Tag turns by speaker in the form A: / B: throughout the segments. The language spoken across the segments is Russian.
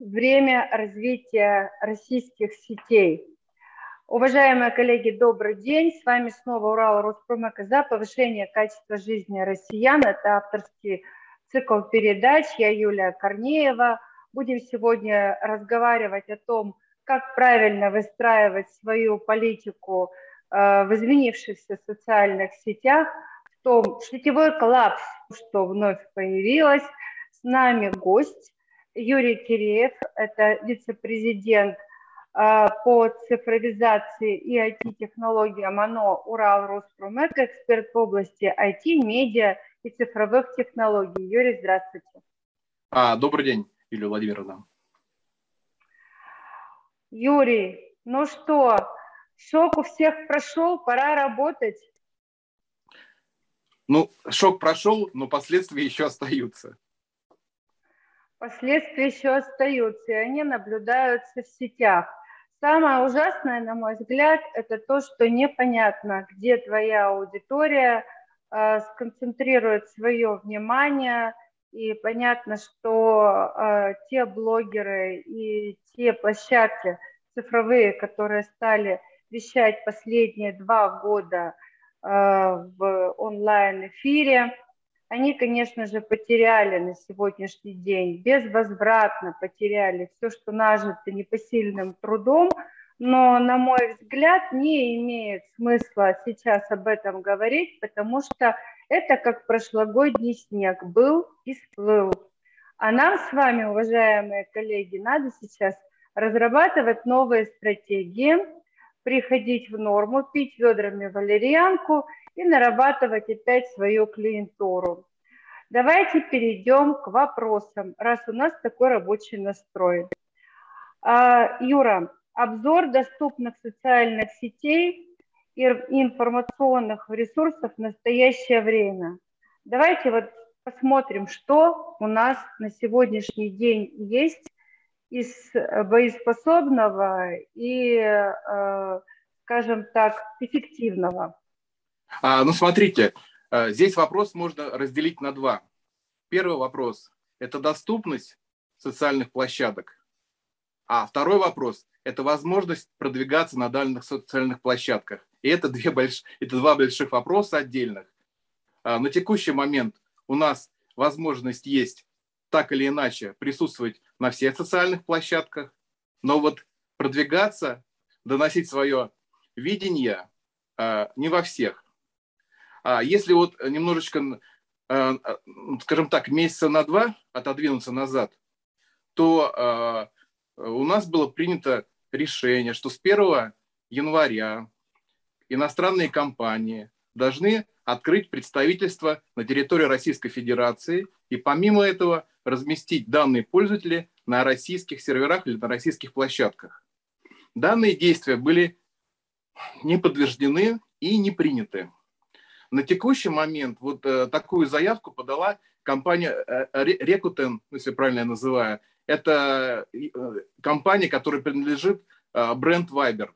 A: время развития российских сетей. Уважаемые коллеги, добрый день. С вами снова Урал Роспромека за повышение качества жизни россиян. Это авторский цикл передач. Я Юлия Корнеева. Будем сегодня разговаривать о том, как правильно выстраивать свою политику э, в изменившихся социальных сетях, в том сетевой коллапс, что вновь появилось. С нами гость Юрий Киреев, это вице-президент а, по цифровизации и IT-технологиям ОНО Урал Роспромек, эксперт в области IT, медиа и цифровых технологий. Юрий, здравствуйте.
B: А, добрый день, Юлия Владимировна.
A: Юрий, ну что, шок у всех прошел, пора работать.
B: Ну, шок прошел, но последствия еще остаются.
A: Последствия еще остаются, и они наблюдаются в сетях. Самое ужасное, на мой взгляд, это то, что непонятно, где твоя аудитория э, сконцентрирует свое внимание, и понятно, что э, те блогеры и те площадки цифровые, которые стали вещать последние два года э, в онлайн-эфире, они, конечно же, потеряли на сегодняшний день, безвозвратно потеряли все, что нажито непосильным трудом, но, на мой взгляд, не имеет смысла сейчас об этом говорить, потому что это как прошлогодний снег был и сплыл. А нам с вами, уважаемые коллеги, надо сейчас разрабатывать новые стратегии, приходить в норму, пить ведрами валерьянку – и нарабатывать опять свою клиентуру. Давайте перейдем к вопросам, раз у нас такой рабочий настрой. А, Юра, обзор доступных социальных сетей и информационных ресурсов в настоящее время. Давайте вот посмотрим, что у нас на сегодняшний день есть из боеспособного и, э, скажем так, эффективного.
B: А, ну, смотрите, э, здесь вопрос можно разделить на два. Первый вопрос – это доступность социальных площадок. А второй вопрос – это возможность продвигаться на дальних социальных площадках. И это, две больш... это два больших вопроса отдельных. А, на текущий момент у нас возможность есть так или иначе присутствовать на всех социальных площадках, но вот продвигаться, доносить свое видение а, не во всех. А если вот немножечко, э, скажем так, месяца на два отодвинуться назад, то э, у нас было принято решение, что с 1 января иностранные компании должны открыть представительство на территории Российской Федерации и помимо этого разместить данные пользователей на российских серверах или на российских площадках. Данные действия были не подтверждены и не приняты. На текущий момент вот э, такую заявку подала компания э, Recuten, если правильно я называю. Это э, компания, которая принадлежит э, бренд Viber.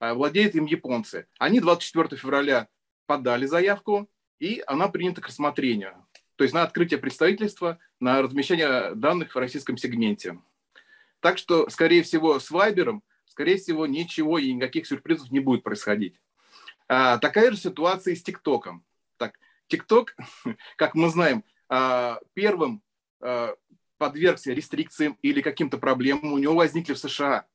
B: Э, владеют им японцы. Они 24 февраля подали заявку, и она принята к рассмотрению. То есть на открытие представительства, на размещение данных в российском сегменте. Так что, скорее всего, с Viber, скорее всего, ничего и никаких сюрпризов не будет происходить. А, такая же ситуация и с ТикТоком. Так, ТикТок, как мы знаем, а, первым а, подвергся рестрикциям или каким-то проблемам у него возникли в США,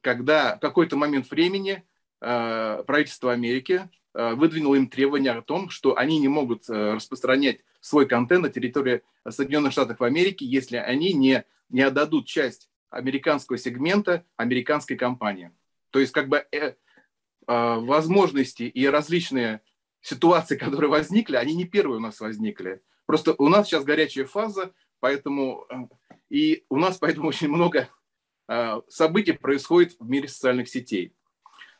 B: когда в какой-то момент времени а, правительство Америки а, выдвинуло им требования о том, что они не могут а, распространять свой контент на территории Соединенных Штатов Америки, если они не, не отдадут часть американского сегмента американской компании. То есть как бы э, а, возможности и различные ситуации, которые возникли, они не первые у нас возникли. Просто у нас сейчас горячая фаза, поэтому э, и у нас поэтому очень много событий происходит в мире социальных сетей.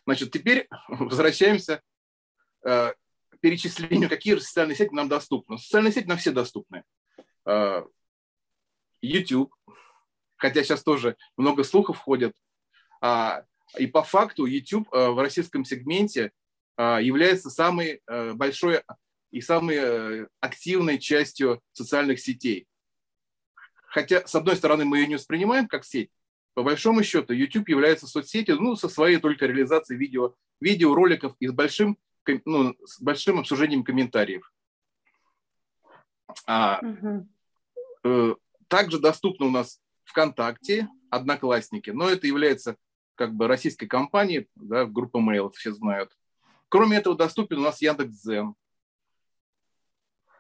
B: Значит, теперь возвращаемся э, перечислению, какие социальные сети нам доступны. Социальные сети нам все доступны. Э, YouTube, хотя сейчас тоже много слухов ходят. А, и по факту YouTube э, в российском сегменте является самой большой и самой активной частью социальных сетей. хотя, с одной стороны, мы ее не воспринимаем как сеть, по большому счету, YouTube является соцсетью, ну, со своей только реализацией видео, видеороликов и с большим, ну, с большим обсуждением комментариев. А, угу. э, также доступно у нас ВКонтакте, Одноклассники, но это является как бы российской компанией, да, группа Mail, все знают. Кроме этого, доступен у нас Яндекс.Дзен.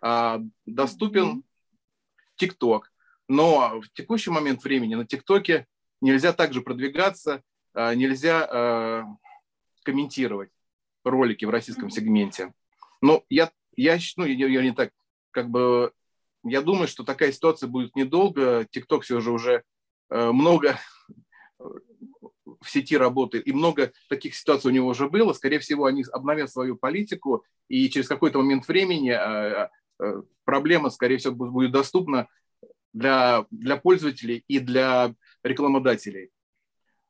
B: А, доступен ТикТок. Но в текущий момент времени на ТикТоке нельзя также продвигаться, а, нельзя а, комментировать ролики в российском сегменте. Но я, я, ну, я, я не так, как бы, я думаю, что такая ситуация будет недолго. ТикТок все же уже э, много в сети работает, и много таких ситуаций у него уже было. Скорее всего, они обновят свою политику, и через какой-то момент времени э, э, проблема, скорее всего, будет доступна для, для пользователей и для рекламодателей.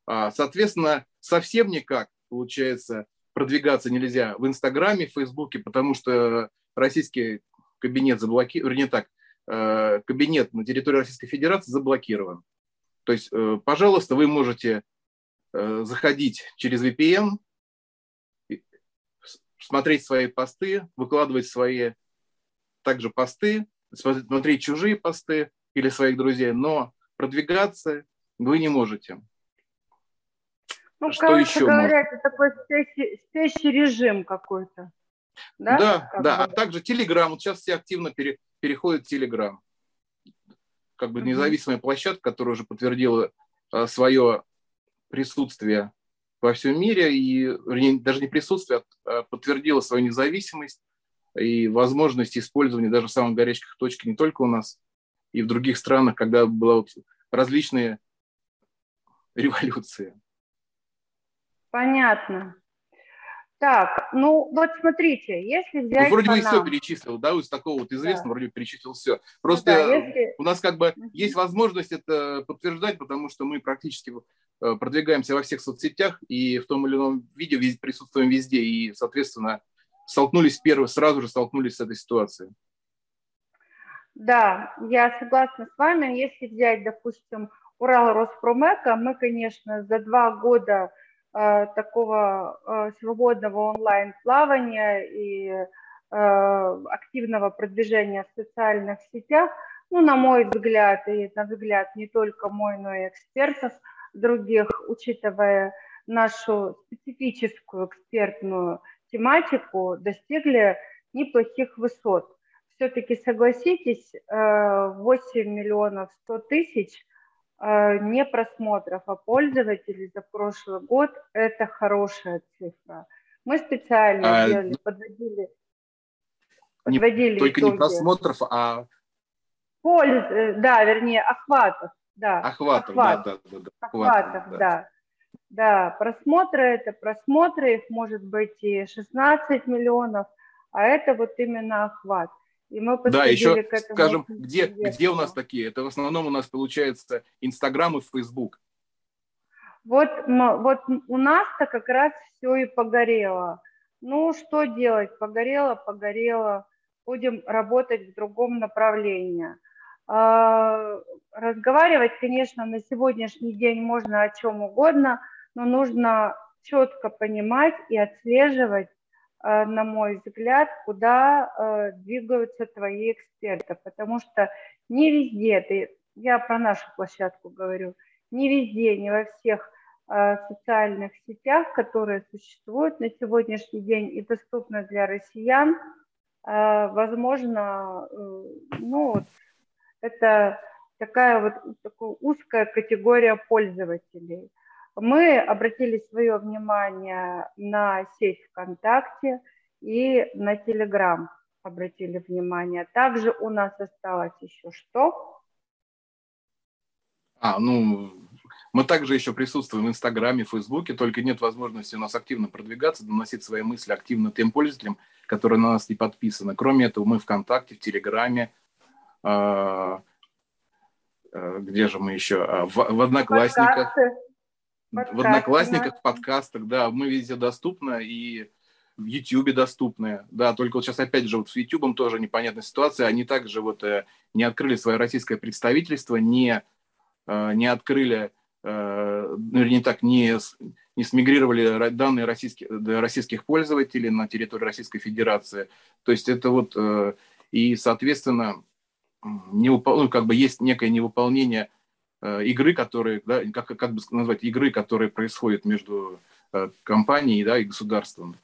B: А, соответственно, совсем никак, получается, продвигаться нельзя в Инстаграме, в Фейсбуке, потому что российский кабинет заблокирован, вернее так, э, кабинет на территории Российской Федерации заблокирован. То есть, пожалуйста, вы можете Э, заходить через VPN, смотреть свои посты, выкладывать свои также посты, смотреть чужие посты или своих друзей, но продвигаться вы не можете.
A: Ну, что короче еще говоря, можно? это такой спящий, спящий режим какой-то.
B: Да, да, да. а также Telegram. Вот сейчас все активно пере, переходят в Telegram. Как бы независимая площадка, которая уже подтвердила а, свое присутствие во всем мире, и даже не присутствие, а подтвердило свою независимость и возможность использования даже самых горячих точек не только у нас, и в других странах, когда была вот различные революции.
A: Понятно. Так, ну вот смотрите, если ну, взять...
B: Ну, вроде бы все перечислил, да, из такого вот известного да. вроде перечислил все. Просто ну, да, если... у нас как бы есть возможность это подтверждать, потому что мы практически э, продвигаемся во всех соцсетях и в том или ином виде присутствуем везде, и, соответственно, столкнулись первые, сразу же столкнулись с этой ситуацией.
A: Да, я согласна с вами. Если взять, допустим, Урал Роспромека, мы, конечно, за два года Э, такого э, свободного онлайн-плавания и э, активного продвижения в социальных сетях, ну, на мой взгляд, и на взгляд не только мой, но и экспертов других, учитывая нашу специфическую экспертную тематику, достигли неплохих высот. Все-таки согласитесь, 8 миллионов 100 тысяч – не просмотров, а пользователей за прошлый год – это хорошая цифра. Мы специально а, делали, подводили,
B: подводили не, Только итоги. не просмотров, а…
A: Польз, э, да, вернее, охватов. Да,
B: охватов, охватов, да, да, да,
A: да. Охватов, да. да. Да, просмотры – это просмотры, их может быть и 16 миллионов, а это вот именно охват –
B: и мы да, еще, скажем, где, где у нас такие? Это в основном у нас получается Инстаграм и Фейсбук.
A: Вот, вот у нас-то как раз все и погорело. Ну, что делать? Погорело, погорело. Будем работать в другом направлении. А, разговаривать, конечно, на сегодняшний день можно о чем угодно, но нужно четко понимать и отслеживать на мой взгляд, куда э, двигаются твои эксперты, потому что не везде, ты, я про нашу площадку говорю, не везде, не во всех э, социальных сетях, которые существуют на сегодняшний день и доступны для россиян, возможно, ну, это такая вот такая узкая категория пользователей – мы обратили свое внимание на сеть ВКонтакте и на Телеграм обратили внимание. Также у нас осталось еще что?
B: А, ну, мы также еще присутствуем в Инстаграме, Фейсбуке, только нет возможности у нас активно продвигаться, доносить свои мысли активно тем пользователям, которые на нас не подписаны. Кроме этого, мы ВКонтакте, в Телеграме, э, э, где же мы еще? А, в, в Одноклассниках. Подкасты. В Одноклассниках, в подкастах, да, мы везде доступны, и в YouTube доступны, да, только вот сейчас опять же вот с YouTube тоже непонятная ситуация, они также вот э, не открыли свое российское представительство, не, э, не открыли, э, ну или не так, не, не смигрировали данные российских, российских пользователей на территории Российской Федерации. То есть это вот, и, соответственно, не, ну, как бы есть некое невыполнение игры, которые, да, как, как бы назвать, игры, которые происходят между э, компанией да, и государством.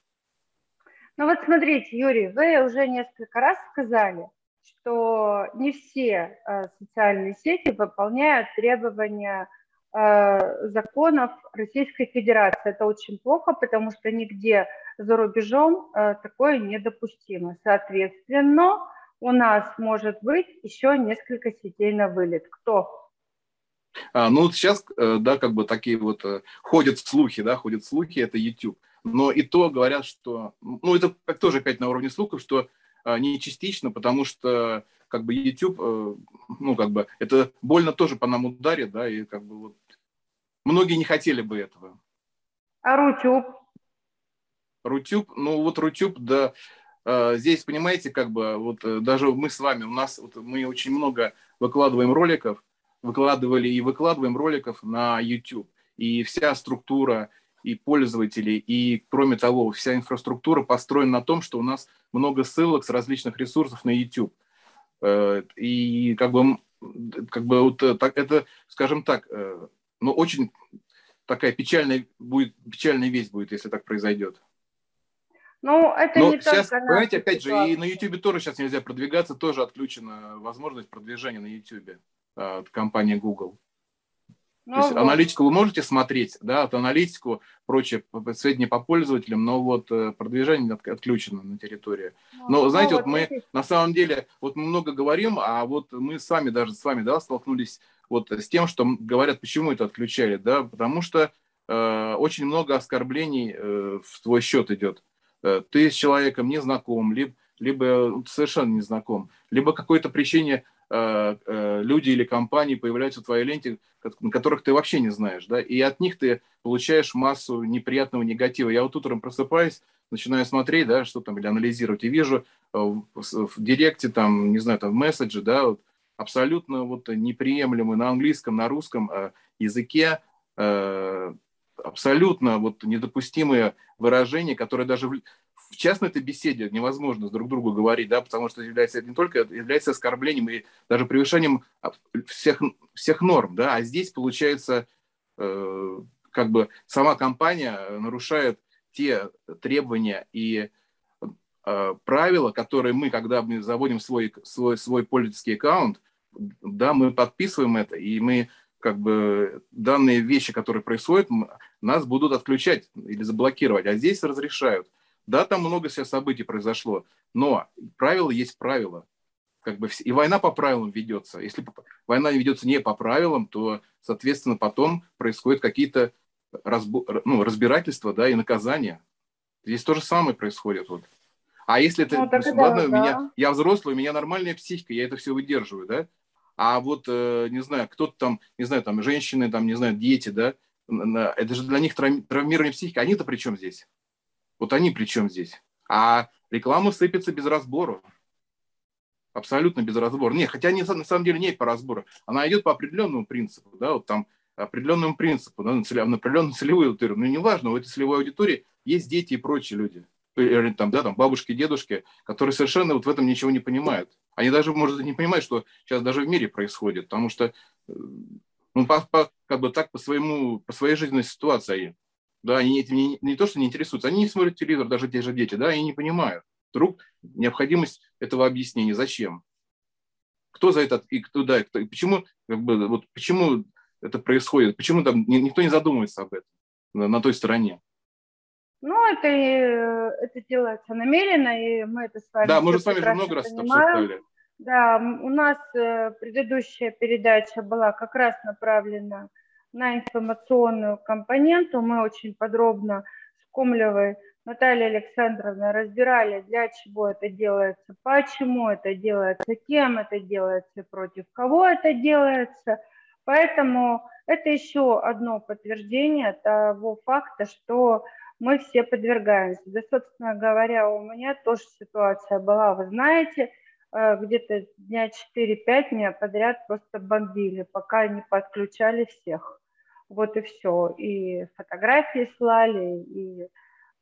A: Ну вот смотрите, Юрий, вы уже несколько раз сказали, что не все э, социальные сети выполняют требования э, законов Российской Федерации. Это очень плохо, потому что нигде за рубежом э, такое недопустимо. Соответственно, у нас может быть еще несколько сетей на вылет. Кто?
B: А, ну, сейчас, э, да, как бы такие вот э, ходят слухи, да, ходят слухи, это YouTube. Но и то говорят, что, ну, это тоже опять на уровне слухов, что а, не частично, потому что как бы YouTube, э, ну, как бы, это больно тоже по нам ударит, да, и как бы вот многие не хотели бы этого.
A: А Рутюб?
B: Рутюб, ну, вот Рутюб, да, а, здесь, понимаете, как бы, вот даже мы с вами, у нас, вот, мы очень много выкладываем роликов, выкладывали и выкладываем роликов на YouTube. И вся структура и пользователей, и, кроме того, вся инфраструктура построена на том, что у нас много ссылок с различных ресурсов на YouTube. Э, и как бы, как бы вот э, так, это, скажем так, ну, очень такая печальная будет, печальная весть будет, если так произойдет.
A: Ну, это
B: Но
A: не
B: сейчас, только понимаете, опять ситуация. же, и на YouTube тоже сейчас нельзя продвигаться, тоже отключена возможность продвижения на YouTube а, от компании Google. Ну, То есть вот. аналитику вы можете смотреть, да, от аналитику, прочее, сведения по пользователям, но вот э, продвижение отключено на территории. Ну, но, ну, знаете, вот, вот мы на самом деле, вот мы много говорим, а вот мы сами даже с вами, да, столкнулись вот с тем, что говорят, почему это отключали, да, потому что э, очень много оскорблений э, в твой счет идет. Э, ты с человеком не знаком, либо, либо совершенно не знаком, либо какое-то причине люди или компании появляются в твоей ленте, на которых ты вообще не знаешь, да, и от них ты получаешь массу неприятного негатива. Я вот утром просыпаюсь, начинаю смотреть, да, что там, или анализировать, и вижу в, в директе, там, не знаю, там, в месседже, да, вот, абсолютно вот неприемлемый на английском, на русском языке абсолютно вот недопустимые выражения, которые даже в, в частной этой беседе невозможно друг другу говорить, да, потому что является не только является оскорблением и даже превышением всех, всех норм, да, а здесь получается э, как бы сама компания нарушает те требования и э, правила, которые мы, когда мы заводим свой, свой, свой пользовательский аккаунт, да, мы подписываем это, и мы как бы данные вещи, которые происходят, нас будут отключать или заблокировать, а здесь разрешают. Да, там много сейчас событий произошло, но правила есть правила. Как бы, и война по правилам ведется. Если война ведется не по правилам, то, соответственно, потом происходят какие-то разбо, ну, разбирательства да, и наказания. Здесь то же самое происходит. Вот. А если это, ну, ладно, да. меня, я взрослый, у меня нормальная психика, я это все выдерживаю, да? А вот, э, не знаю, кто-то там, не знаю, там, женщины, там, не знаю, дети, да, это же для них травмирование психики. Они-то при чем здесь? Вот они при чем здесь? А реклама сыпется без разбора. Абсолютно без разбора. Нет, хотя не, на самом деле не по разбору. Она идет по определенному принципу, да, вот там определенному принципу, да, на, целев, на определенную целевую аудиторию. Ну, неважно, у этой целевой аудитории есть дети и прочие люди. Или там, да, там бабушки, дедушки, которые совершенно вот в этом ничего не понимают. Они даже, может, не понимают, что сейчас даже в мире происходит, потому что э, ну, по, по, как бы так по, своему, по своей жизненной ситуации. Да, они этим не, не то, что не интересуются, они не смотрят телевизор, даже те же дети, да, они не понимают. Вдруг необходимость этого объяснения, зачем? Кто за это и кто, да, и кто, и почему, как бы, вот почему это происходит, почему там никто не задумывается об этом на, на той стороне?
A: Ну, это, это делается намеренно, и мы это с вами
B: Да, мы же с вами уже много раз понимаем. обсуждали.
A: Да, у нас э, предыдущая передача была как раз направлена на информационную компоненту. Мы очень подробно с Комлевой Натальей Александровной разбирали, для чего это делается, почему это делается, кем это делается, против кого это делается. Поэтому это еще одно подтверждение того факта, что мы все подвергаемся. Да, собственно говоря, у меня тоже ситуация была, вы знаете, э, где-то дня 4-5 меня подряд просто бомбили, пока не подключали всех. Вот и все. И фотографии слали, и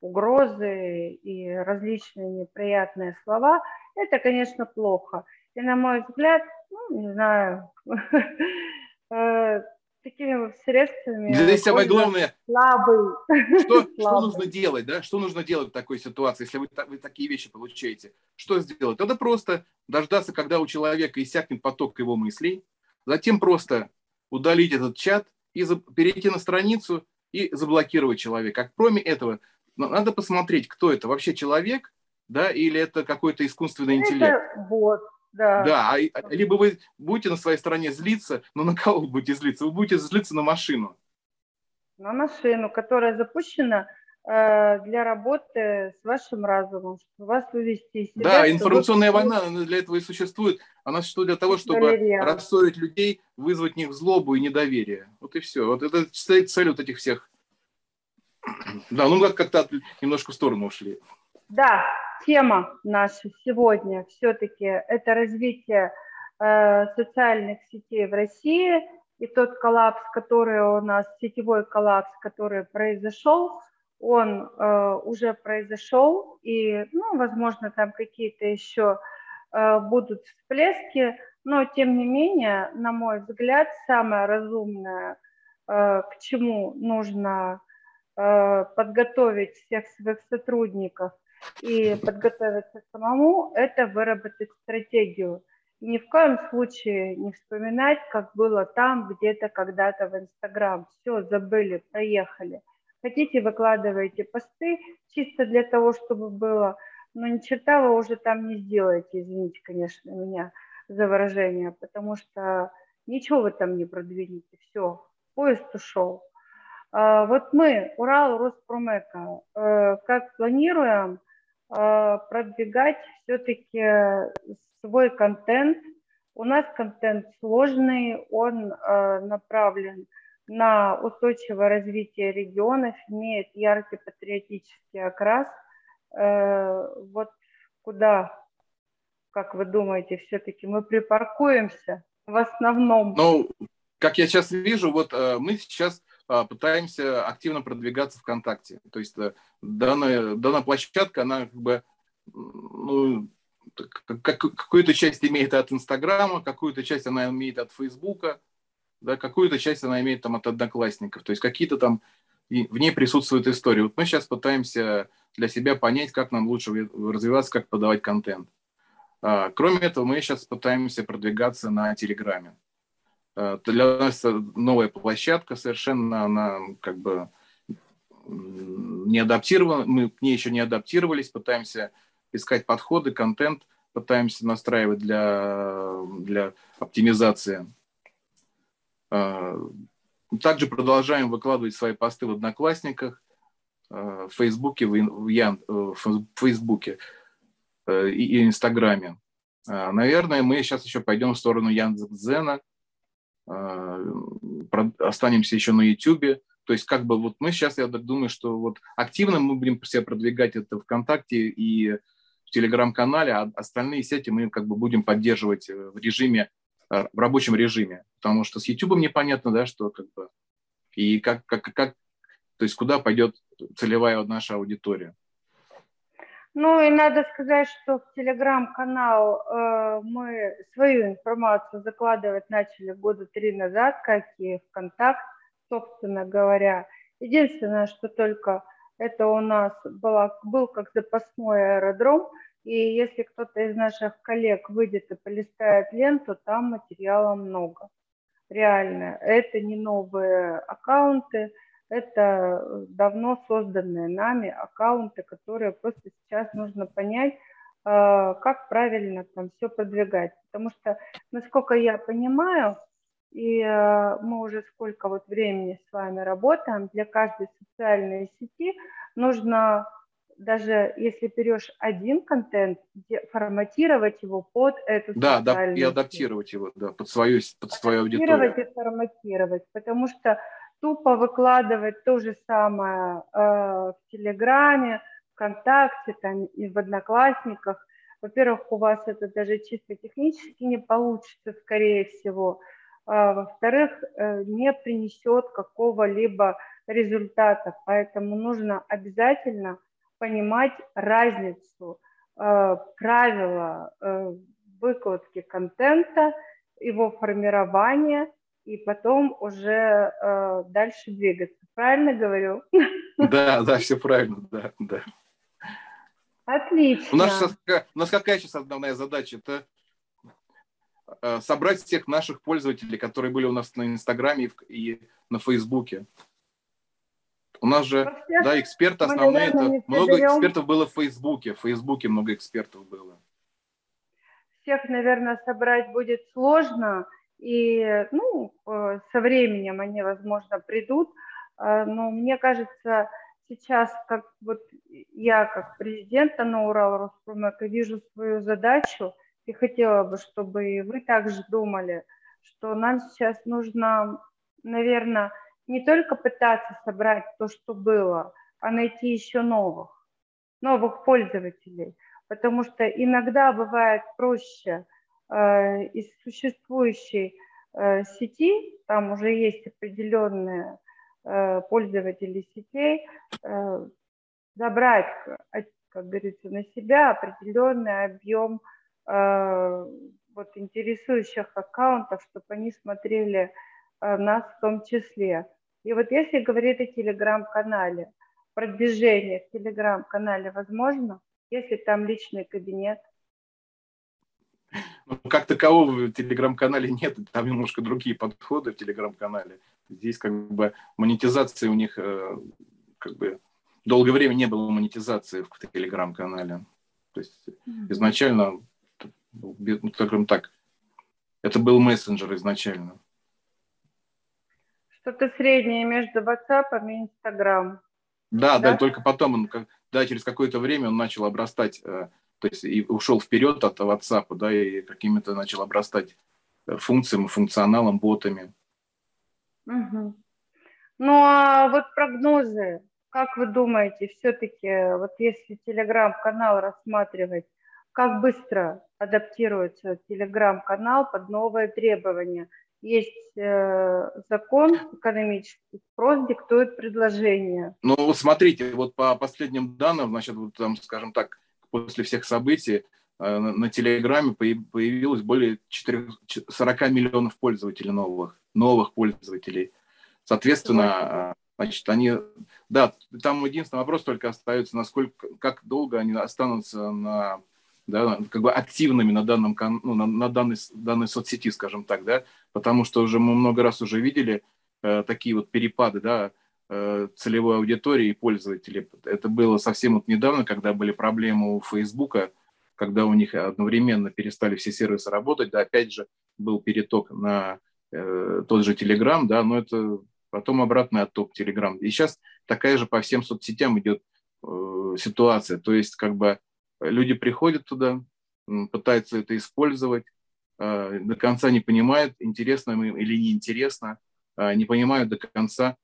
A: угрозы, и различные неприятные слова. Это, конечно, плохо. И, на мой взгляд, ну, не знаю, э, такими средствами.
B: Здесь самое главное, слабый. Что, что нужно делать, да? Что нужно делать в такой ситуации, если вы, вы такие вещи получаете? Что сделать? Надо просто дождаться, когда у человека иссякнет поток его мыслей, затем просто удалить этот чат и за, перейти на страницу и заблокировать человека. А кроме этого, надо посмотреть, кто это вообще человек, да, или это какой-то искусственный интеллект.
A: Это бот, да.
B: Да, а, либо вы будете на своей стороне злиться, но на кого вы будете злиться? Вы будете злиться на машину.
A: На машину, которая запущена для работы с вашим разумом, чтобы вас вывести из себя.
B: Да, информационная вы... война она для этого и существует. Она существует для того, чтобы Галерея. рассорить людей, вызвать в них злобу и недоверие. Вот и все. Вот это цель вот этих всех. Да, ну как-то немножко в сторону ушли.
A: Да, тема наша сегодня все-таки это развитие э, социальных сетей в России и тот коллапс, который у нас, сетевой коллапс, который произошел, он э, уже произошел, и, ну, возможно, там какие-то еще э, будут всплески, но, тем не менее, на мой взгляд, самое разумное, э, к чему нужно э, подготовить всех своих сотрудников – и подготовиться самому, это выработать стратегию. И ни в коем случае не вспоминать, как было там, где-то, когда-то в Инстаграм. Все, забыли, проехали. Хотите, выкладывайте посты чисто для того, чтобы было, но ни черта вы уже там не сделаете, извините, конечно, меня за выражение, потому что ничего вы там не продвинете, все, поезд ушел. А, вот мы, Урал, Роспромека, э, как планируем Э, продвигать все-таки свой контент. У нас контент сложный, он э, направлен на устойчивое развитие регионов, имеет яркий патриотический окрас. Э, вот куда, как вы думаете, все-таки мы припаркуемся в основном?
B: Ну, как я сейчас вижу, вот мы сейчас а, пытаемся активно продвигаться ВКонтакте. То есть э, данная, данная площадка, она как бы ну, как, какую-то часть имеет от Инстаграма, какую-то часть она имеет от Фейсбука, да, какую-то часть она имеет там от Одноклассников. То есть какие-то там в ней присутствуют истории. Вот мы сейчас пытаемся для себя понять, как нам лучше развиваться, как подавать контент. А, кроме этого, мы сейчас пытаемся продвигаться на Телеграме. Э, для нас новая площадка совершенно, она как бы не адаптирована, мы к ней еще не адаптировались, пытаемся искать подходы, контент, пытаемся настраивать для, для оптимизации. Э, также продолжаем выкладывать свои посты в Одноклассниках, э, в Фейсбуке, в, Ян, в Фейсбуке и Инстаграме. Наверное, мы сейчас еще пойдем в сторону Яндекс.Зена, а, останемся еще на YouTube. То есть как бы вот мы сейчас, я думаю, что вот активно мы будем себя продвигать это ВКонтакте и в Телеграм-канале, а остальные сети мы как бы будем поддерживать в режиме, э, в рабочем режиме. Потому что с YouTube непонятно, да, что как бы и как, как, как, то есть куда пойдет целевая наша аудитория.
A: Ну и надо сказать, что в телеграм-канал э, мы свою информацию закладывать начали года три назад, как и ВКонтакт, собственно говоря. Единственное, что только это у нас была, был как запасной аэродром, и если кто-то из наших коллег выйдет и полистает ленту, там материала много. Реально, это не новые аккаунты, это э, давно созданные нами аккаунты, которые просто сейчас нужно понять, а, как правильно там все продвигать. Потому что, насколько я понимаю, и э, мы уже сколько вот времени с вами работаем, для каждой социальной сети нужно даже если берешь один контент, форматировать его под эту
B: да, да, и адаптировать его да, под свою, под свою адаптировать аудиторию.
A: и форматировать, потому что тупо выкладывать то же самое э, в Телеграме, ВКонтакте там, и в Одноклассниках. Во-первых, у вас это даже чисто технически не получится, скорее всего. А, во-вторых, э, не принесет какого-либо результата. Поэтому нужно обязательно понимать разницу, э, правила э, выкладки контента, его формирования и потом уже дальше двигаться. Правильно говорю?
B: Да, да, все правильно, да, да.
A: Отлично.
B: У нас, сейчас, у нас какая сейчас основная задача? Это э, собрать всех наших пользователей, которые были у нас на Инстаграме и на Фейсбуке. У нас же, всех, да, эксперты основные, это много берем. экспертов было в Фейсбуке, в Фейсбуке много экспертов было.
A: Всех, наверное, собрать будет сложно, и, ну, э, со временем они, возможно, придут, э, но мне кажется, сейчас, как вот я как президента на Урал Роспромека вижу свою задачу и хотела бы, чтобы и вы также думали, что нам сейчас нужно, наверное, не только пытаться собрать то, что было, а найти еще новых, новых пользователей, потому что иногда бывает проще э, из существующей э, сети, там уже есть определенные Э, пользователей сетей э, забрать, как говорится, на себя определенный объем э, вот, интересующих аккаунтов, чтобы они смотрели нас в том числе. И вот если говорить о телеграм-канале, продвижение в телеграм-канале возможно, если там личный кабинет?
B: Ну, как такового в телеграм-канале нет, там немножко другие подходы в телеграм-канале. Здесь как бы монетизации у них э, как бы долгое время не было монетизации в телеграм-канале. То есть изначально, ну, скажем так, это был мессенджер изначально.
A: Что-то среднее между WhatsApp и Instagram.
B: Да, да, да, только потом он, да, через какое-то время он начал обрастать, э, то есть и ушел вперед от WhatsApp, да, и какими-то начал обрастать э, функциями, функционалом, ботами.
A: Угу. Ну а вот прогнозы, как вы думаете, все-таки, вот если телеграм-канал рассматривать, как быстро адаптируется телеграм-канал под новые требования? Есть э, закон экономический, спрос диктует предложение.
B: Ну, вот смотрите, вот по последним данным, значит, вот там, скажем так, после всех событий э, на Телеграме появилось более 4, 40 миллионов пользователей новых новых пользователей. Соответственно, а, значит, они, да, там единственный вопрос только остается, насколько, как долго они останутся на, да, как бы активными на данном, ну, на, на данной, данной соцсети, скажем так, да, потому что уже мы много раз уже видели э, такие вот перепады, да, э, целевой аудитории и пользователей. Это было совсем вот недавно, когда были проблемы у Фейсбука, когда у них одновременно перестали все сервисы работать, да, опять же был переток на э, тот же Telegram, да, но это потом обратный отток Telegram. И сейчас такая же по всем соцсетям идет э, ситуация. То есть как бы люди приходят туда, пытаются это использовать, э, до конца не понимают, интересно им или неинтересно, э, не понимают до конца,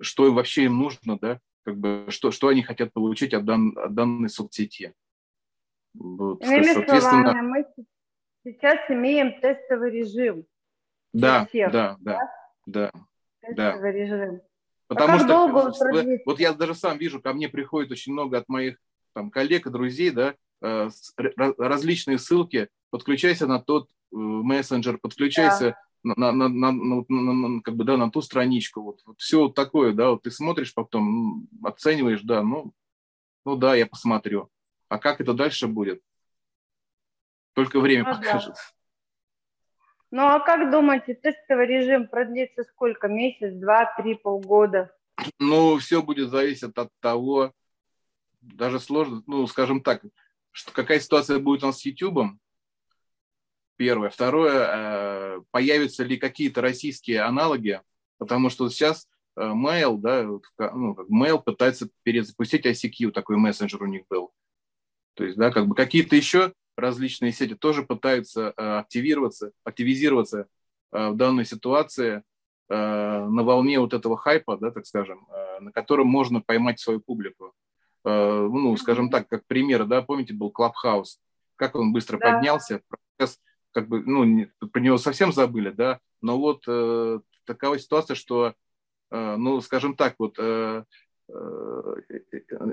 B: что вообще им нужно, да, как бы, что, что они хотят получить от, дан, от данной соцсети.
A: Вот, соответственно... словами, мы сейчас имеем тестовый режим.
B: Да, всех, да, да, да, да. да. Режим. Потому а что долго вот я даже сам вижу, ко мне приходит очень много от моих там, коллег и друзей, да, э, различные ссылки, подключайся на тот э, мессенджер, подключайся да. на, на, на, на, на, на, как бы, да, на ту страничку, вот, вот все вот такое, да, вот ты смотришь потом, оцениваешь, да, ну, ну да, я посмотрю. А как это дальше будет? Только время ну, покажет. Да.
A: Ну а как думаете, тестовый режим продлится сколько? Месяц, два, три, полгода?
B: Ну, все будет зависеть от того, даже сложно, ну, скажем так, что какая ситуация будет у нас с YouTube, первое. Второе, э, появятся ли какие-то российские аналоги, потому что сейчас э, Mail, да, ну, как Mail пытается перезапустить ICQ, такой мессенджер у них был. То есть, да, как бы какие-то еще различные сети тоже пытаются э, активироваться, активизироваться в данной ситуации. на волне вот этого хайпа, да, так скажем, на котором можно поймать свою публику. Ну, скажем так, как пример, да, помните, был Клабхаус, как он быстро да. поднялся, сейчас как бы, ну, не, про него совсем забыли, да, но вот э, такова ситуация, что, э, ну, скажем так, вот, э, э,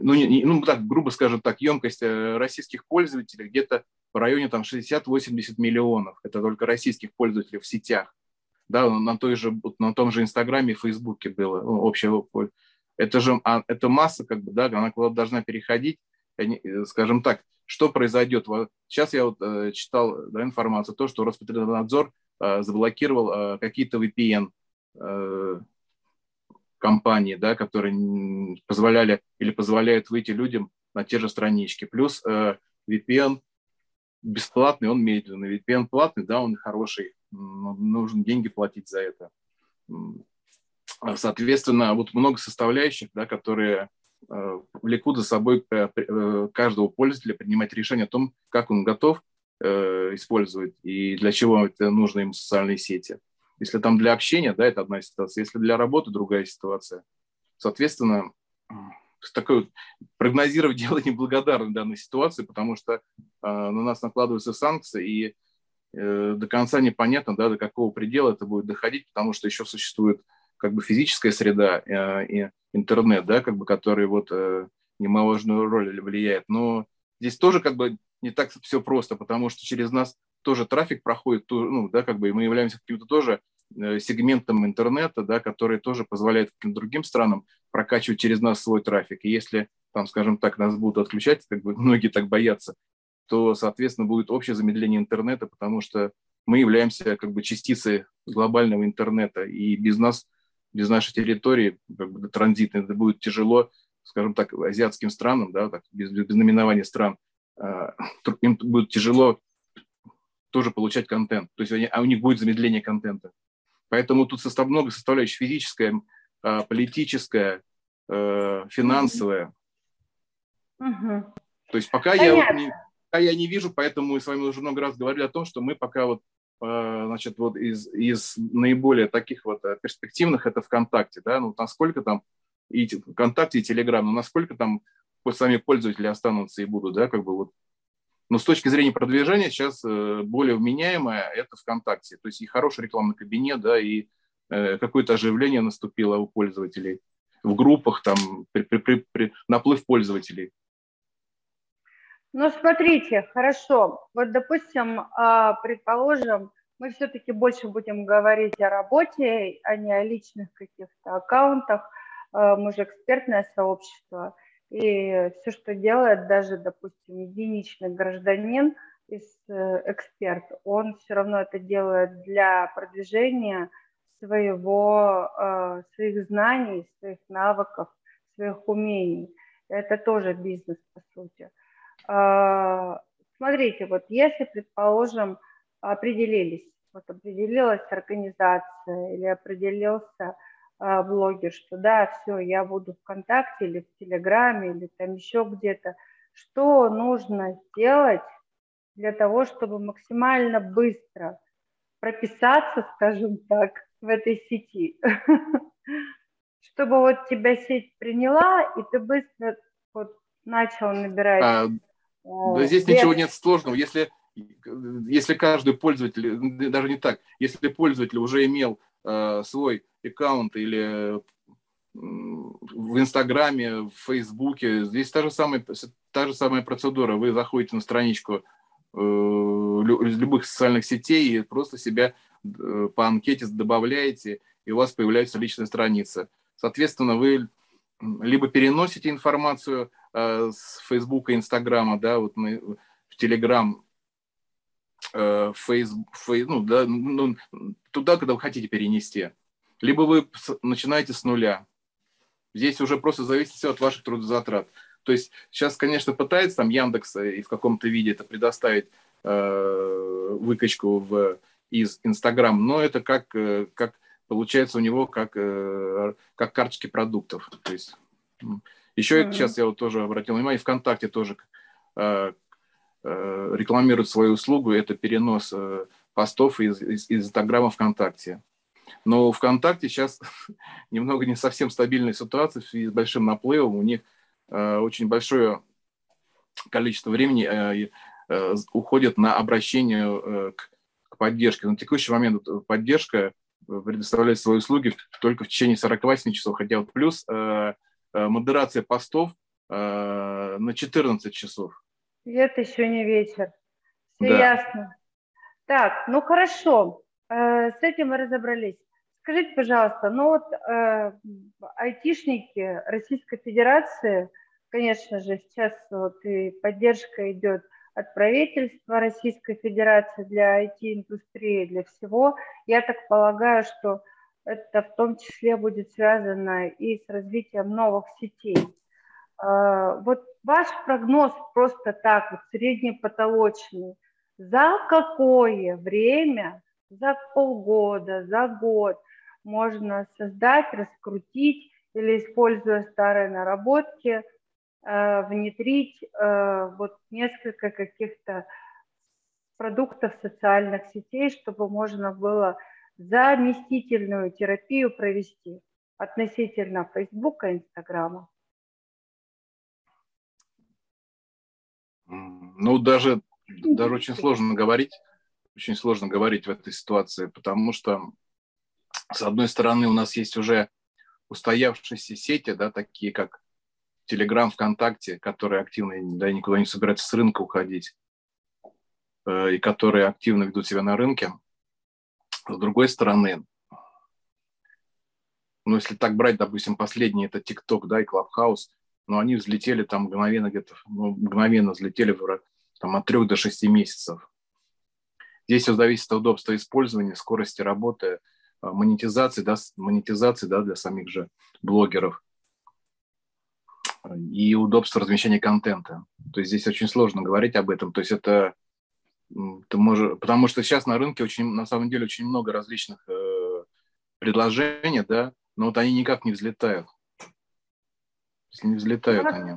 B: ну, не, ну, так, грубо скажем так, емкость э, российских пользователей где-то в районе там 60-80 миллионов. Это только российских пользователей в сетях. Да, на, той же, на том же Инстаграме и Фейсбуке было ну, общее. Это же а, это масса, как бы, да, она куда-то должна переходить. Э, скажем так, что произойдет? Сейчас я вот э, читал да, информацию, то, что Роспотребнадзор э, заблокировал э, какие-то VPN э, компании, да, которые позволяли или позволяют выйти людям на те же странички. Плюс э, VPN бесплатный, он медленный. VPN платный, да, он хороший, нужно деньги платить за это. Соответственно, вот много составляющих, да, которые Э, влекут за собой э, э, каждого пользователя принимать решение о том, как он готов использовать и для чего это нужно ему социальные сети. Если там для общения, да, это одна ситуация. Если для работы, другая ситуация. Соответственно, такое прогнозировать дело неблагодарной данной ситуации, потому что на нас накладываются санкции, и до конца непонятно, да, до какого предела это будет доходить, потому что еще существует как бы физическая среда э, и интернет, да, как бы, который вот э, немаловажную роль влияет. Но здесь тоже как бы не так все просто, потому что через нас тоже трафик проходит, ну, да, как бы, и мы являемся каким-то тоже э, сегментом интернета, да, который тоже позволяет каким-то другим странам прокачивать через нас свой трафик. И если, там, скажем так, нас будут отключать, как бы многие так боятся, то, соответственно, будет общее замедление интернета, потому что мы являемся как бы частицей глобального интернета, и без нас без нашей территории, как бы транзитной, это будет тяжело, скажем так, азиатским странам, да, так, без, без наименования стран, э, им будет тяжело тоже получать контент. То есть они, а у них будет замедление контента. Поэтому тут состав, много составляющих физическая, э, политическая, э, финансовая. Угу. То есть пока я, вот не, пока я не вижу, поэтому мы с вами уже много раз говорили о том, что мы пока вот значит, вот из, из наиболее таких вот э, перспективных это ВКонтакте, да, ну, насколько там и ВКонтакте, и Телеграм, ну, насколько там сами пользователи останутся и будут, да, как бы вот. Но с точки зрения продвижения сейчас э, более вменяемое это ВКонтакте, то есть и хороший рекламный кабинет, да, и какое-то оживление наступило у пользователей в группах, там, при, при, при, при, наплыв пользователей.
A: Ну, смотрите, хорошо. Вот, допустим, а, предположим, мы все-таки больше будем говорить о работе, а не о личных каких-то аккаунтах. А, мы же экспертное сообщество, и все, что делает даже, допустим, единичный гражданин, э, эксперт, он все равно это делает для продвижения своего, а, своих знаний, своих навыков, своих умений. Это тоже бизнес, по сути. А, смотрите, вот если, предположим, определились, вот определилась организация или определился а, блогер, что да, все, я буду ВКонтакте или в Телеграме или там еще где-то, что нужно сделать для того, чтобы максимально быстро прописаться, скажем так, в этой сети, чтобы вот тебя сеть приняла, и ты быстро вот начал набирать а,
B: да здесь ничего нет сложного. Если, если каждый пользователь, даже не так, если пользователь уже имел э, свой аккаунт или в Инстаграме, в Фейсбуке, здесь та же самая, та же самая процедура. Вы заходите на страничку э, любых социальных сетей и просто себя э, по анкете добавляете, и у вас появляется личная страница. Соответственно, вы либо переносите информацию э, с Фейсбука, Инстаграма, да, вот мы в Телеграм, э, Фейсбук, фей, ну, да, ну, туда, когда вы хотите перенести. Либо вы начинаете с нуля. Здесь уже просто зависит все от ваших трудозатрат. То есть сейчас, конечно, пытается там Яндекс э, и в каком-то виде это предоставить э, выкачку в, из Инстаграм, но это как, э, как получается у него как, э, как карточки продуктов. То есть, еще mm-hmm. сейчас я вот тоже обратил внимание, ВКонтакте тоже э, э, рекламирует свою услугу, это перенос постов из, из, из Инстаграма ВКонтакте. Но ВКонтакте сейчас немного не совсем стабильная ситуация в связи с большим наплывом. У них э, очень большое количество времени э, э, уходит на обращение э, к, к поддержке. На текущий момент поддержка предоставляет свои услуги только в течение 48 часов, хотя вот плюс э, э, модерация постов э, на 14 часов.
A: Это еще не вечер. Все да. ясно. Так, ну хорошо, э, с этим мы разобрались. Скажите, пожалуйста, ну вот э, айтишники Российской Федерации, конечно же, сейчас вот и поддержка идет от правительства Российской Федерации для IT-индустрии, для всего. Я так полагаю, что это в том числе будет связано и с развитием новых сетей. Э, вот ваш прогноз просто так, вот среднепотолочный, за какое время, за полгода, за год можно создать, раскрутить или, используя старые наработки, э, внедрить э, вот несколько каких-то продуктов социальных сетей, чтобы можно было заместительную терапию провести относительно Фейсбука, Инстаграма.
B: Ну, даже, даже очень сложно говорить, очень сложно говорить в этой ситуации, потому что, с одной стороны, у нас есть уже устоявшиеся сети, да, такие как Telegram, ВКонтакте, которые активно, да, никуда не собираются с рынка уходить, э, и которые активно ведут себя на рынке. С другой стороны, ну, если так брать, допустим, последний это TikTok, да, и Clubhouse, но они взлетели там мгновенно где-то, ну, мгновенно взлетели в, там, от трех до шести месяцев. Здесь все зависит от удобства использования, скорости работы, а, монетизации, да, монетизации да, для самих же блогеров и удобства размещения контента. То есть здесь очень сложно говорить об этом. То есть это ты можешь, потому что сейчас на рынке очень, на самом деле очень много различных э, предложений, да, но вот они никак не взлетают если не взлетают ну, они.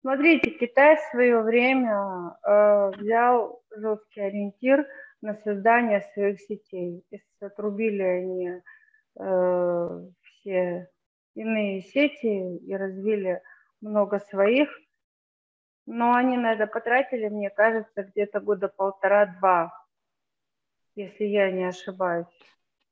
A: Смотрите, Китай в свое время э, взял жесткий ориентир на создание своих сетей. И отрубили они э, все иные сети и развили много своих. Но они на это потратили, мне кажется, где-то года полтора-два, если я не ошибаюсь.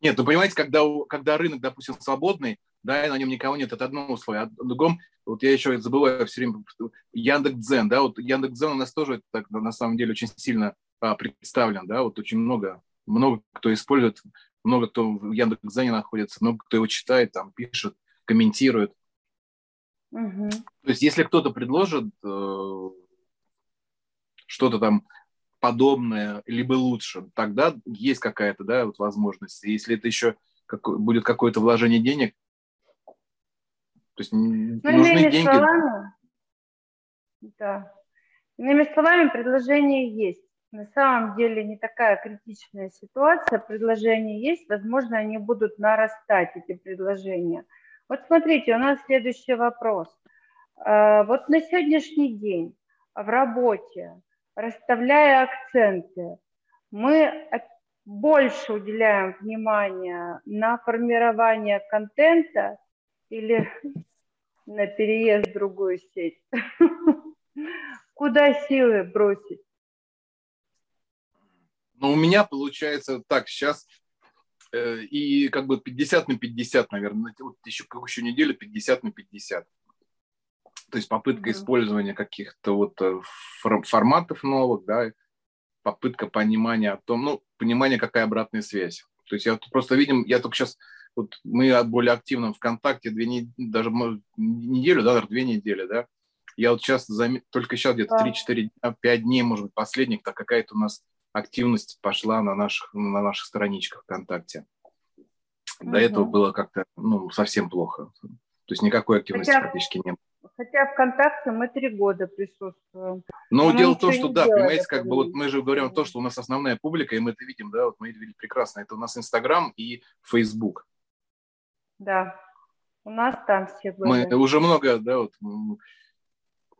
B: Нет, ну понимаете, когда, когда рынок, допустим, свободный, да, и на нем никого нет, это одно условие. А другом, вот я еще забываю все время, Яндекс.Дзен, да, вот Яндекс.Дзен у нас тоже так, на самом деле очень сильно а, представлен, да, вот очень много, много кто использует, много кто в Яндекс.Дзене находится, много кто его читает, там, пишет, комментирует. Угу. То есть если кто-то предложит э, что-то там подобное, либо лучше, тогда есть какая-то, да, вот возможность. И если это еще как, будет какое-то вложение денег, то есть ну, нужны деньги. Словами,
A: да. Иными словами, предложение есть. На самом деле не такая критичная ситуация, предложения есть, возможно, они будут нарастать, эти предложения. Вот смотрите, у нас следующий вопрос. А, вот на сегодняшний день в работе, расставляя акценты, мы больше уделяем внимание на формирование контента или на переезд в другую сеть. Куда силы бросить?
B: Ну, у меня получается так, сейчас э, и как бы 50 на 50, наверное, вот еще еще неделю 50 на 50. То есть попытка mm-hmm. использования каких-то вот э, форматов новых, да, попытка понимания о том, ну, понимание, какая обратная связь. То есть я просто видим, я только сейчас вот мы более активно ВКонтакте две недели, даже неделю, да, даже две недели, да. Я вот сейчас, зам... только сейчас где-то да. 3-4 дня, 5 дней, может быть, последних, так какая-то у нас активность пошла на наших, на наших страничках ВКонтакте. До угу. этого было как-то, ну, совсем плохо. То есть никакой активности хотя, практически не было.
A: Хотя ВКонтакте мы три года присутствуем.
B: Но, Но дело в том, что, да, понимаете, как бы вот мы же говорим о том, что у нас основная публика, и мы это видим, да, вот мы это видели прекрасно, это у нас Инстаграм и Фейсбук.
A: Да, у нас там все были.
B: Мы уже много, да, вот,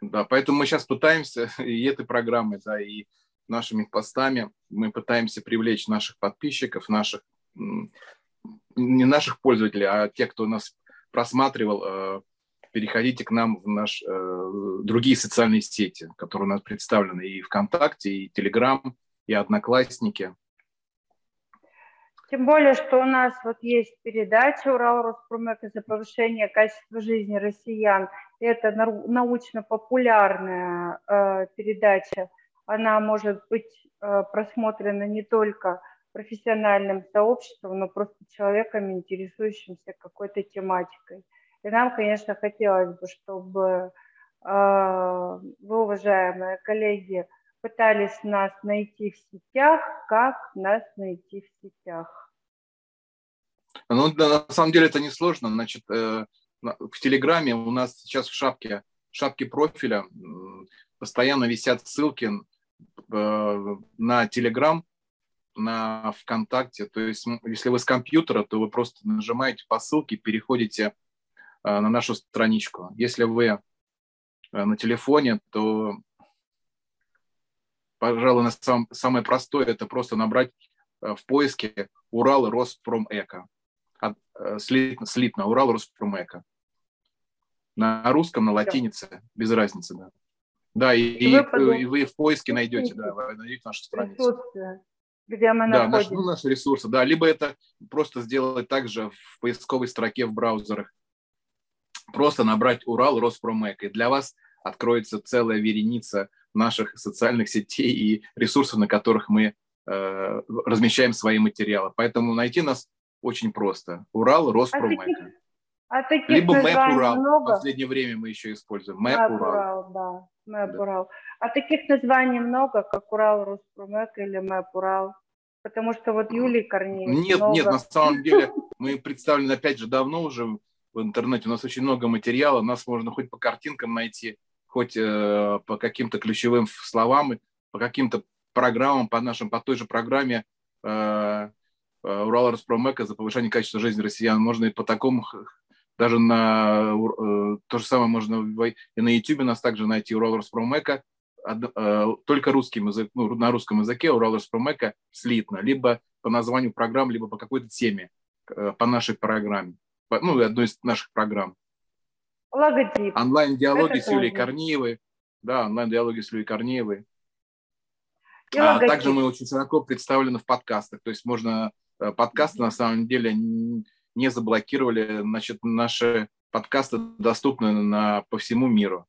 B: да, поэтому мы сейчас пытаемся и этой программой, да, и нашими постами мы пытаемся привлечь наших подписчиков, наших не наших пользователей, а тех, кто нас просматривал, э, переходите к нам в наш, э, другие социальные сети, которые у нас представлены и ВКонтакте, и Телеграм, и Одноклассники.
A: Тем более, что у нас вот есть передача «Урал Роспромека» за повышение качества жизни россиян. Это научно-популярная э, передача. Она может быть э, просмотрена не только профессиональным сообществом, но просто человеком, интересующимся какой-то тематикой. И нам, конечно, хотелось бы, чтобы э, вы, уважаемые коллеги, пытались нас найти в сетях, как нас найти в сетях.
B: Ну, да, на самом деле это несложно. Значит, э, в Телеграме у нас сейчас в шапке, в шапке профиля постоянно висят ссылки э, на Телеграм, на ВКонтакте. То есть, если вы с компьютера, то вы просто нажимаете по ссылке, переходите на нашу страничку. Если вы э, на телефоне, то, пожалуй, на сам, самое простое – это просто набрать в поиске Урал Роспромэко. Слитно, слитно Урал Роспромэко. На русском, на латинице, без разницы, да. Да, и, и, вы, и вы в поиске найдете, да, вы найдете нашу страницу.
A: Где мы да, находимся.
B: Наш, ну, наши ресурсы, да. Либо это просто сделать также в поисковой строке в браузерах. Просто набрать Урал Роспромек, и для вас откроется целая вереница наших социальных сетей и ресурсов, на которых мы э, размещаем свои материалы. Поэтому найти нас очень просто. Урал Роспромека. А таких, а таких Либо Мэп Урал. Много? В последнее время мы еще используем. Мэп Урал. Урал
A: да. Мэп да. Урал. А таких названий много, как Урал Роспромек или Мэп Урал? Потому что вот Юлий Корнеев
B: Нет, много. нет, на самом деле мы представлены опять же давно уже в интернете. У нас очень много материала. Нас можно хоть по картинкам найти, хоть э, по каким-то ключевым словам, по каким-то программам, по нашим, по той же программе э, э Урал Роспромека за повышение качества жизни россиян. Можно и по такому даже на э, то же самое можно и на YouTube нас также найти Урал Роспромека, э, только русским язык, ну, на русском языке Урал Роспромека слитно, либо по названию программ, либо по какой-то теме, э, по нашей программе, ну, одной из наших программ.
A: Логотип.
B: Онлайн-диалоги с Юлией Корнеевой. Да, онлайн-диалоги с Юлией Корнеевой. а также мы очень широко представлены в подкастах. То есть можно подкасты на самом деле не заблокировали. Значит, наши подкасты доступны на, по всему миру.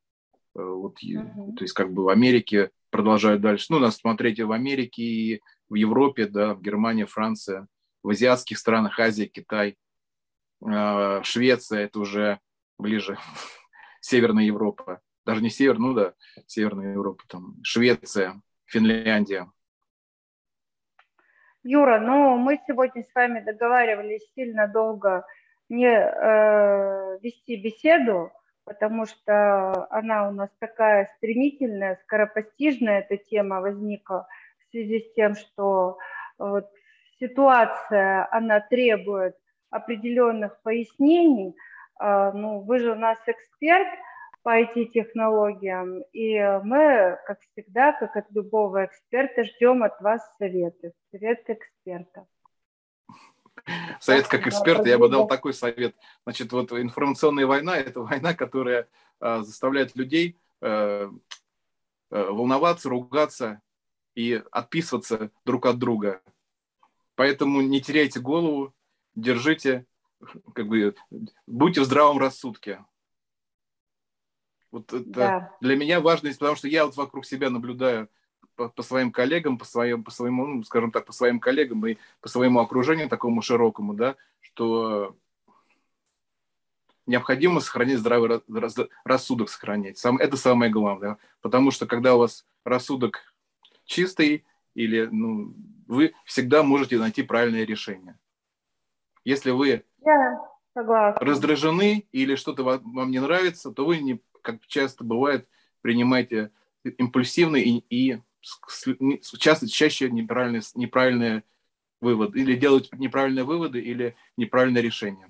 B: Э, вот, uh-huh. То есть как бы в Америке продолжают дальше. Ну, нас смотреть и в Америке, и в Европе, да, в Германии, Франция, в азиатских странах, Азия, Китай, э, Швеция, это уже ближе, Северная Европа. Даже не Север, ну да, Северная Европа, там, Швеция, Финляндия.
A: Юра, ну мы сегодня с вами договаривались сильно долго не э, вести беседу, потому что она у нас такая стремительная, скоропостижная эта тема возникла в связи с тем, что вот, ситуация, она требует определенных пояснений. Э, ну, вы же у нас эксперт, по IT-технологиям. И мы, как всегда, как от любого эксперта, ждем от вас советы. Совет эксперта.
B: Совет как эксперт, я бы дал такой совет. Значит, вот информационная война – это война, которая э, заставляет людей э, э, волноваться, ругаться и отписываться друг от друга. Поэтому не теряйте голову, держите, как бы, будьте в здравом рассудке. Вот это да. для меня важность, потому что я вот вокруг себя наблюдаю по, по своим коллегам, по своим, по своему, ну, скажем так, по своим коллегам и по своему окружению такому широкому, да, что необходимо сохранить здравый рассудок, сохранять. Сам, это самое главное. Потому что когда у вас рассудок чистый, или ну, вы всегда можете найти правильное решение. Если вы раздражены или что-то вам не нравится, то вы не как часто бывает, принимаете импульсивные и, и часто чаще неправильные, неправильные выводы, или делать неправильные выводы, или неправильное решение.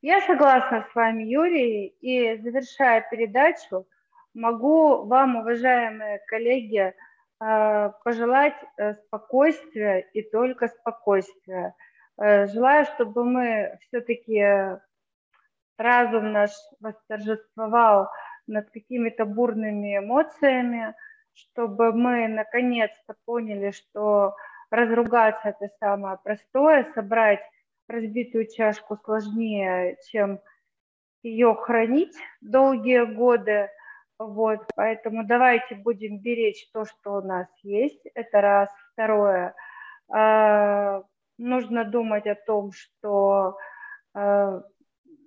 A: Я согласна с вами, Юрий, и завершая передачу, могу вам, уважаемые коллеги, э, пожелать э, спокойствия и только спокойствия. Э, желаю, чтобы мы все-таки разум наш восторжествовал над какими-то бурными эмоциями, чтобы мы наконец-то поняли, что разругаться это самое простое, собрать разбитую чашку сложнее, чем ее хранить долгие годы. Вот, поэтому давайте будем беречь то, что у нас есть. Это раз. Второе. Нужно думать о том, что э,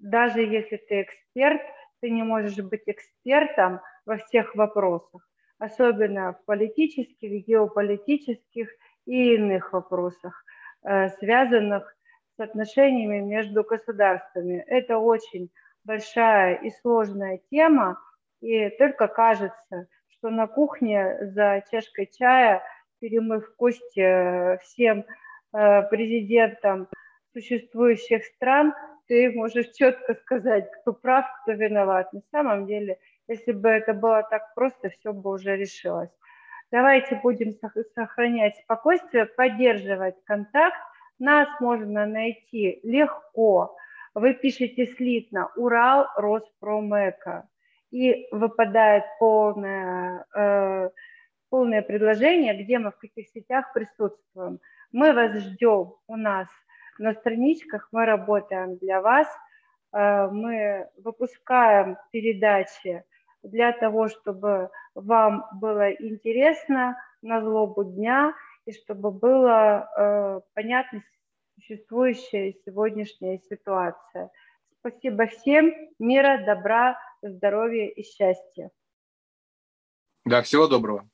A: даже если ты эксперт, ты не можешь быть экспертом во всех вопросах, особенно в политических, геополитических и иных вопросах, э, связанных с отношениями между государствами. Это очень большая и сложная тема, и только кажется, что на кухне за чашкой чая, перемыв кости э, всем президентам существующих стран, ты можешь четко сказать, кто прав, кто виноват. На самом деле, если бы это было так просто, все бы уже решилось. Давайте будем сохранять спокойствие, поддерживать контакт. Нас можно найти легко. Вы пишете слитно «Урал Роспромека» и выпадает полное, э, полное предложение, где мы в каких сетях присутствуем. Мы вас ждем у нас на страничках, мы работаем для вас, э, мы выпускаем передачи для того, чтобы вам было интересно на злобу дня и чтобы было э, понятно существующая сегодняшняя ситуация. Спасибо всем, мира, добра, здоровья и счастья.
B: Да, всего доброго.